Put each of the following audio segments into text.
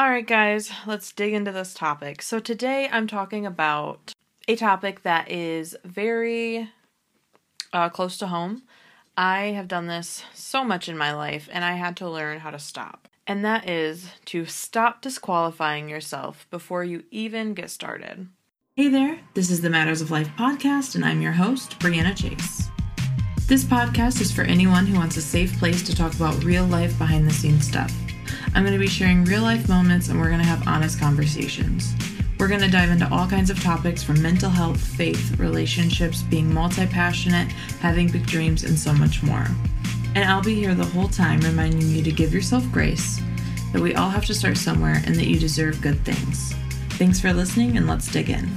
All right, guys, let's dig into this topic. So, today I'm talking about a topic that is very uh, close to home. I have done this so much in my life, and I had to learn how to stop. And that is to stop disqualifying yourself before you even get started. Hey there, this is the Matters of Life podcast, and I'm your host, Brianna Chase. This podcast is for anyone who wants a safe place to talk about real life behind the scenes stuff. I'm going to be sharing real life moments and we're going to have honest conversations. We're going to dive into all kinds of topics from mental health, faith, relationships, being multi passionate, having big dreams, and so much more. And I'll be here the whole time reminding you to give yourself grace, that we all have to start somewhere, and that you deserve good things. Thanks for listening, and let's dig in.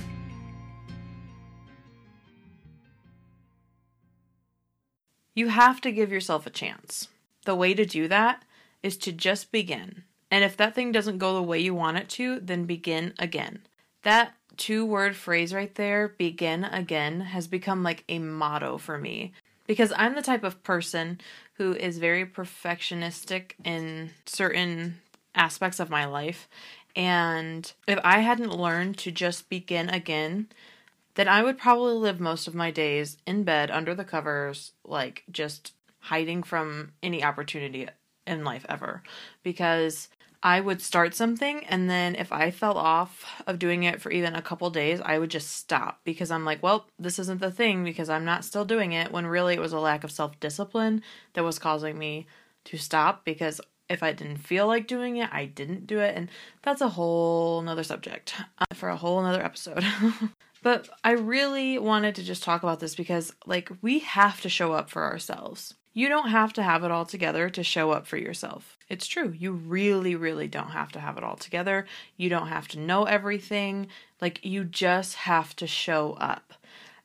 You have to give yourself a chance. The way to do that is to just begin. And if that thing doesn't go the way you want it to, then begin again. That two word phrase right there, begin again, has become like a motto for me because I'm the type of person who is very perfectionistic in certain aspects of my life. And if I hadn't learned to just begin again, then I would probably live most of my days in bed under the covers, like just hiding from any opportunity in life ever because I would start something and then if I fell off of doing it for even a couple days, I would just stop because I'm like, well, this isn't the thing because I'm not still doing it when really it was a lack of self-discipline that was causing me to stop because if I didn't feel like doing it, I didn't do it and that's a whole nother subject uh, for a whole nother episode. but I really wanted to just talk about this because like we have to show up for ourselves. You don't have to have it all together to show up for yourself. It's true. You really, really don't have to have it all together. You don't have to know everything. Like, you just have to show up.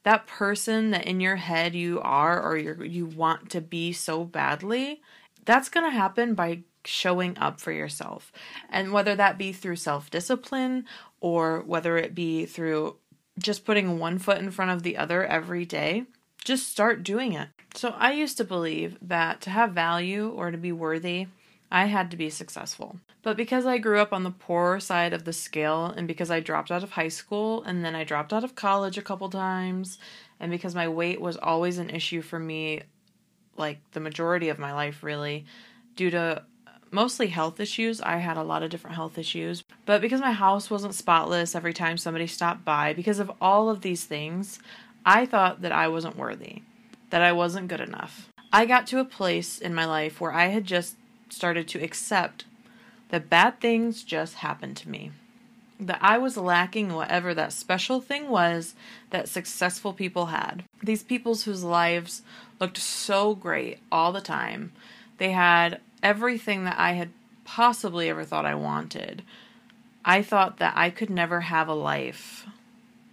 That person that in your head you are or you you want to be so badly, that's going to happen by showing up for yourself. And whether that be through self discipline or whether it be through just putting one foot in front of the other every day, just start doing it. So I used to believe that to have value or to be worthy, I had to be successful. But because I grew up on the poorer side of the scale, and because I dropped out of high school, and then I dropped out of college a couple times, and because my weight was always an issue for me, like the majority of my life, really, due to mostly health issues. I had a lot of different health issues. But because my house wasn't spotless every time somebody stopped by, because of all of these things, I thought that I wasn't worthy, that I wasn't good enough. I got to a place in my life where I had just started to accept that bad things just happened to me. That I was lacking whatever that special thing was that successful people had. These peoples whose lives looked so great all the time. They had everything that I had possibly ever thought I wanted. I thought that I could never have a life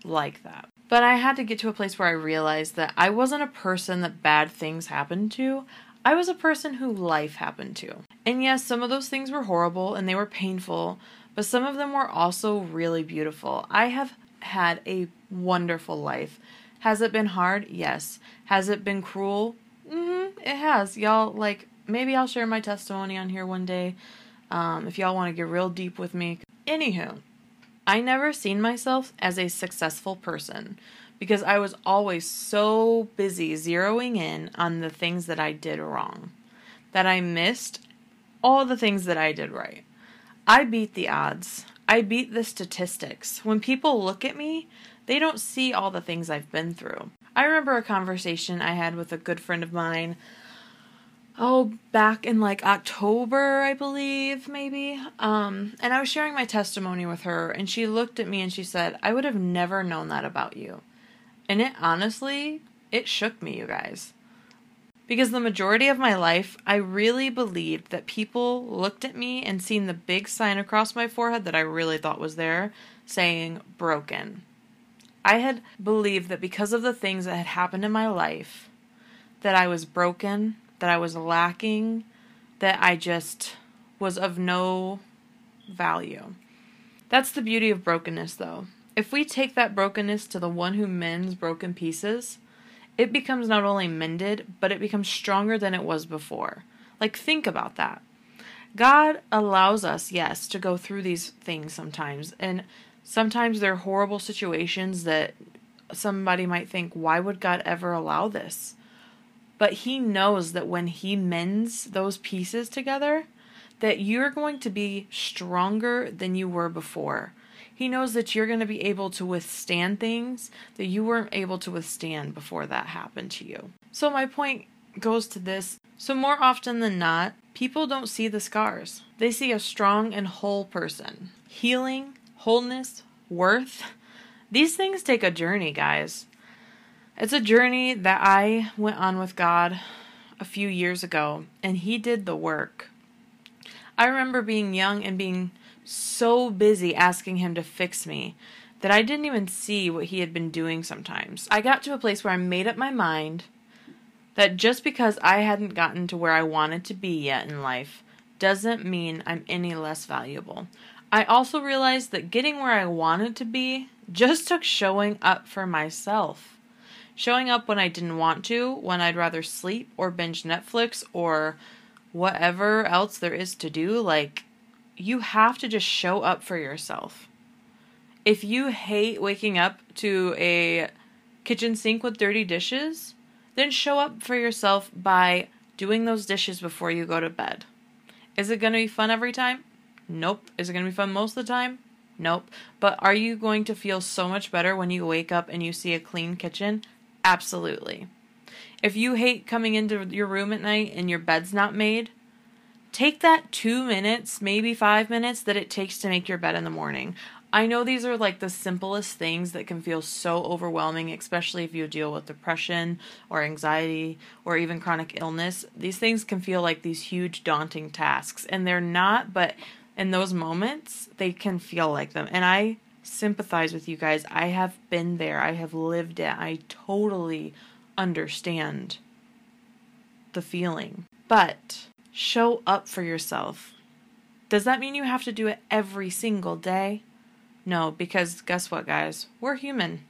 like that. But I had to get to a place where I realized that I wasn't a person that bad things happened to. I was a person who life happened to. And yes, some of those things were horrible and they were painful, but some of them were also really beautiful. I have had a wonderful life. Has it been hard? Yes. Has it been cruel? Mm-hmm, it has. Y'all, like, maybe I'll share my testimony on here one day um, if y'all want to get real deep with me. Anywho, I never seen myself as a successful person because I was always so busy zeroing in on the things that I did wrong that I missed all the things that I did right. I beat the odds. I beat the statistics. When people look at me, they don't see all the things I've been through. I remember a conversation I had with a good friend of mine oh back in like October, I believe, maybe. Um and I was sharing my testimony with her and she looked at me and she said, "I would have never known that about you." And it honestly, it shook me, you guys. Because the majority of my life, I really believed that people looked at me and seen the big sign across my forehead that I really thought was there saying broken. I had believed that because of the things that had happened in my life, that I was broken that I was lacking, that I just was of no value. That's the beauty of brokenness, though. If we take that brokenness to the one who mends broken pieces, it becomes not only mended, but it becomes stronger than it was before. Like, think about that. God allows us, yes, to go through these things sometimes. And sometimes they're horrible situations that somebody might think, why would God ever allow this? But He knows that when He mends those pieces together, that you're going to be stronger than you were before. He knows that you're going to be able to withstand things that you weren't able to withstand before that happened to you. So, my point goes to this. So, more often than not, people don't see the scars, they see a strong and whole person. Healing, wholeness, worth. These things take a journey, guys. It's a journey that I went on with God a few years ago, and He did the work. I remember being young and being so busy asking him to fix me that I didn't even see what he had been doing sometimes. I got to a place where I made up my mind that just because I hadn't gotten to where I wanted to be yet in life doesn't mean I'm any less valuable. I also realized that getting where I wanted to be just took showing up for myself. Showing up when I didn't want to, when I'd rather sleep or binge Netflix or whatever else there is to do, like, you have to just show up for yourself. If you hate waking up to a kitchen sink with dirty dishes, then show up for yourself by doing those dishes before you go to bed. Is it going to be fun every time? Nope. Is it going to be fun most of the time? Nope. But are you going to feel so much better when you wake up and you see a clean kitchen? Absolutely. If you hate coming into your room at night and your bed's not made, take that two minutes, maybe five minutes that it takes to make your bed in the morning. I know these are like the simplest things that can feel so overwhelming, especially if you deal with depression or anxiety or even chronic illness. These things can feel like these huge, daunting tasks, and they're not, but in those moments, they can feel like them. And I sympathize with you guys. I have been there, I have lived it. I totally understand the feeling. But show up for yourself. Does that mean you have to do it every single day? No, because guess what, guys? We're human.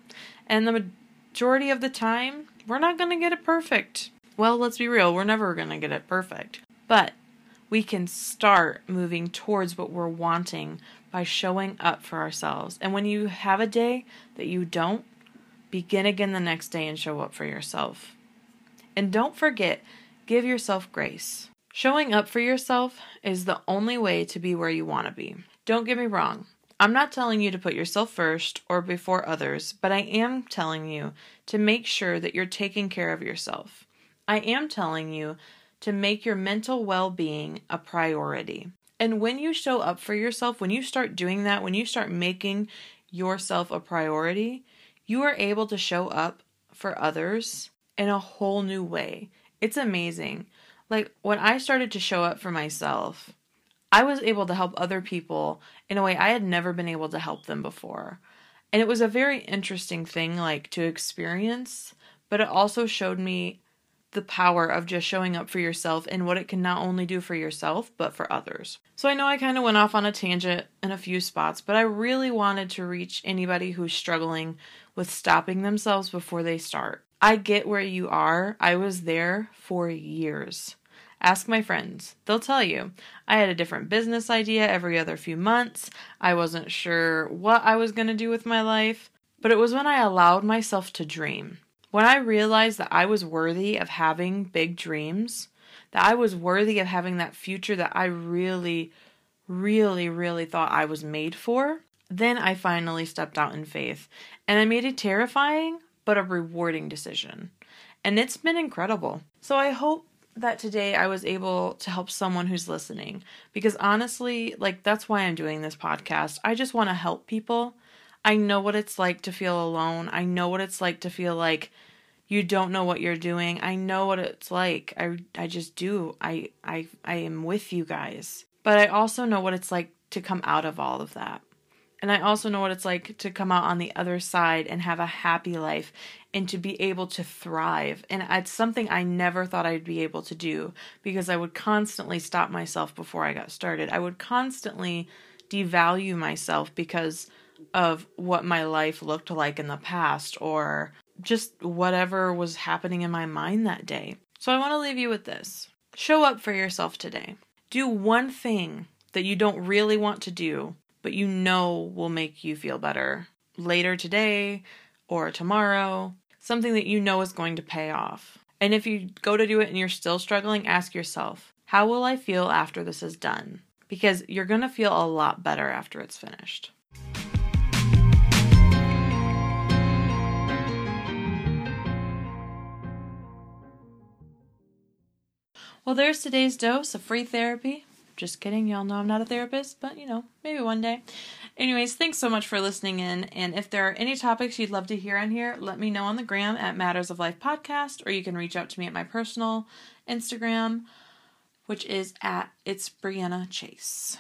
And the majority of the time, we're not going to get it perfect. Well, let's be real, we're never going to get it perfect. But we can start moving towards what we're wanting by showing up for ourselves. And when you have a day that you don't, Begin again the next day and show up for yourself. And don't forget, give yourself grace. Showing up for yourself is the only way to be where you want to be. Don't get me wrong. I'm not telling you to put yourself first or before others, but I am telling you to make sure that you're taking care of yourself. I am telling you to make your mental well being a priority. And when you show up for yourself, when you start doing that, when you start making yourself a priority, you are able to show up for others in a whole new way. It's amazing. Like when I started to show up for myself, I was able to help other people in a way I had never been able to help them before. And it was a very interesting thing like to experience, but it also showed me the power of just showing up for yourself and what it can not only do for yourself, but for others. So I know I kind of went off on a tangent in a few spots, but I really wanted to reach anybody who's struggling with stopping themselves before they start. I get where you are. I was there for years. Ask my friends. They'll tell you. I had a different business idea every other few months. I wasn't sure what I was going to do with my life. But it was when I allowed myself to dream. When I realized that I was worthy of having big dreams, that I was worthy of having that future that I really, really, really thought I was made for, then I finally stepped out in faith and I made a terrifying but a rewarding decision. And it's been incredible. So I hope that today I was able to help someone who's listening because honestly, like that's why I'm doing this podcast. I just want to help people. I know what it's like to feel alone. I know what it's like to feel like you don't know what you're doing. I know what it's like. I I just do. I I I am with you guys. But I also know what it's like to come out of all of that. And I also know what it's like to come out on the other side and have a happy life and to be able to thrive. And it's something I never thought I'd be able to do because I would constantly stop myself before I got started. I would constantly devalue myself because of what my life looked like in the past or just whatever was happening in my mind that day. So I want to leave you with this show up for yourself today. Do one thing that you don't really want to do, but you know will make you feel better later today or tomorrow, something that you know is going to pay off. And if you go to do it and you're still struggling, ask yourself, how will I feel after this is done? Because you're going to feel a lot better after it's finished. Well, there's today's dose of free therapy. Just kidding. Y'all know I'm not a therapist, but you know, maybe one day. Anyways, thanks so much for listening in. And if there are any topics you'd love to hear on here, let me know on the gram at Matters of Life Podcast, or you can reach out to me at my personal Instagram, which is at It's Brianna Chase.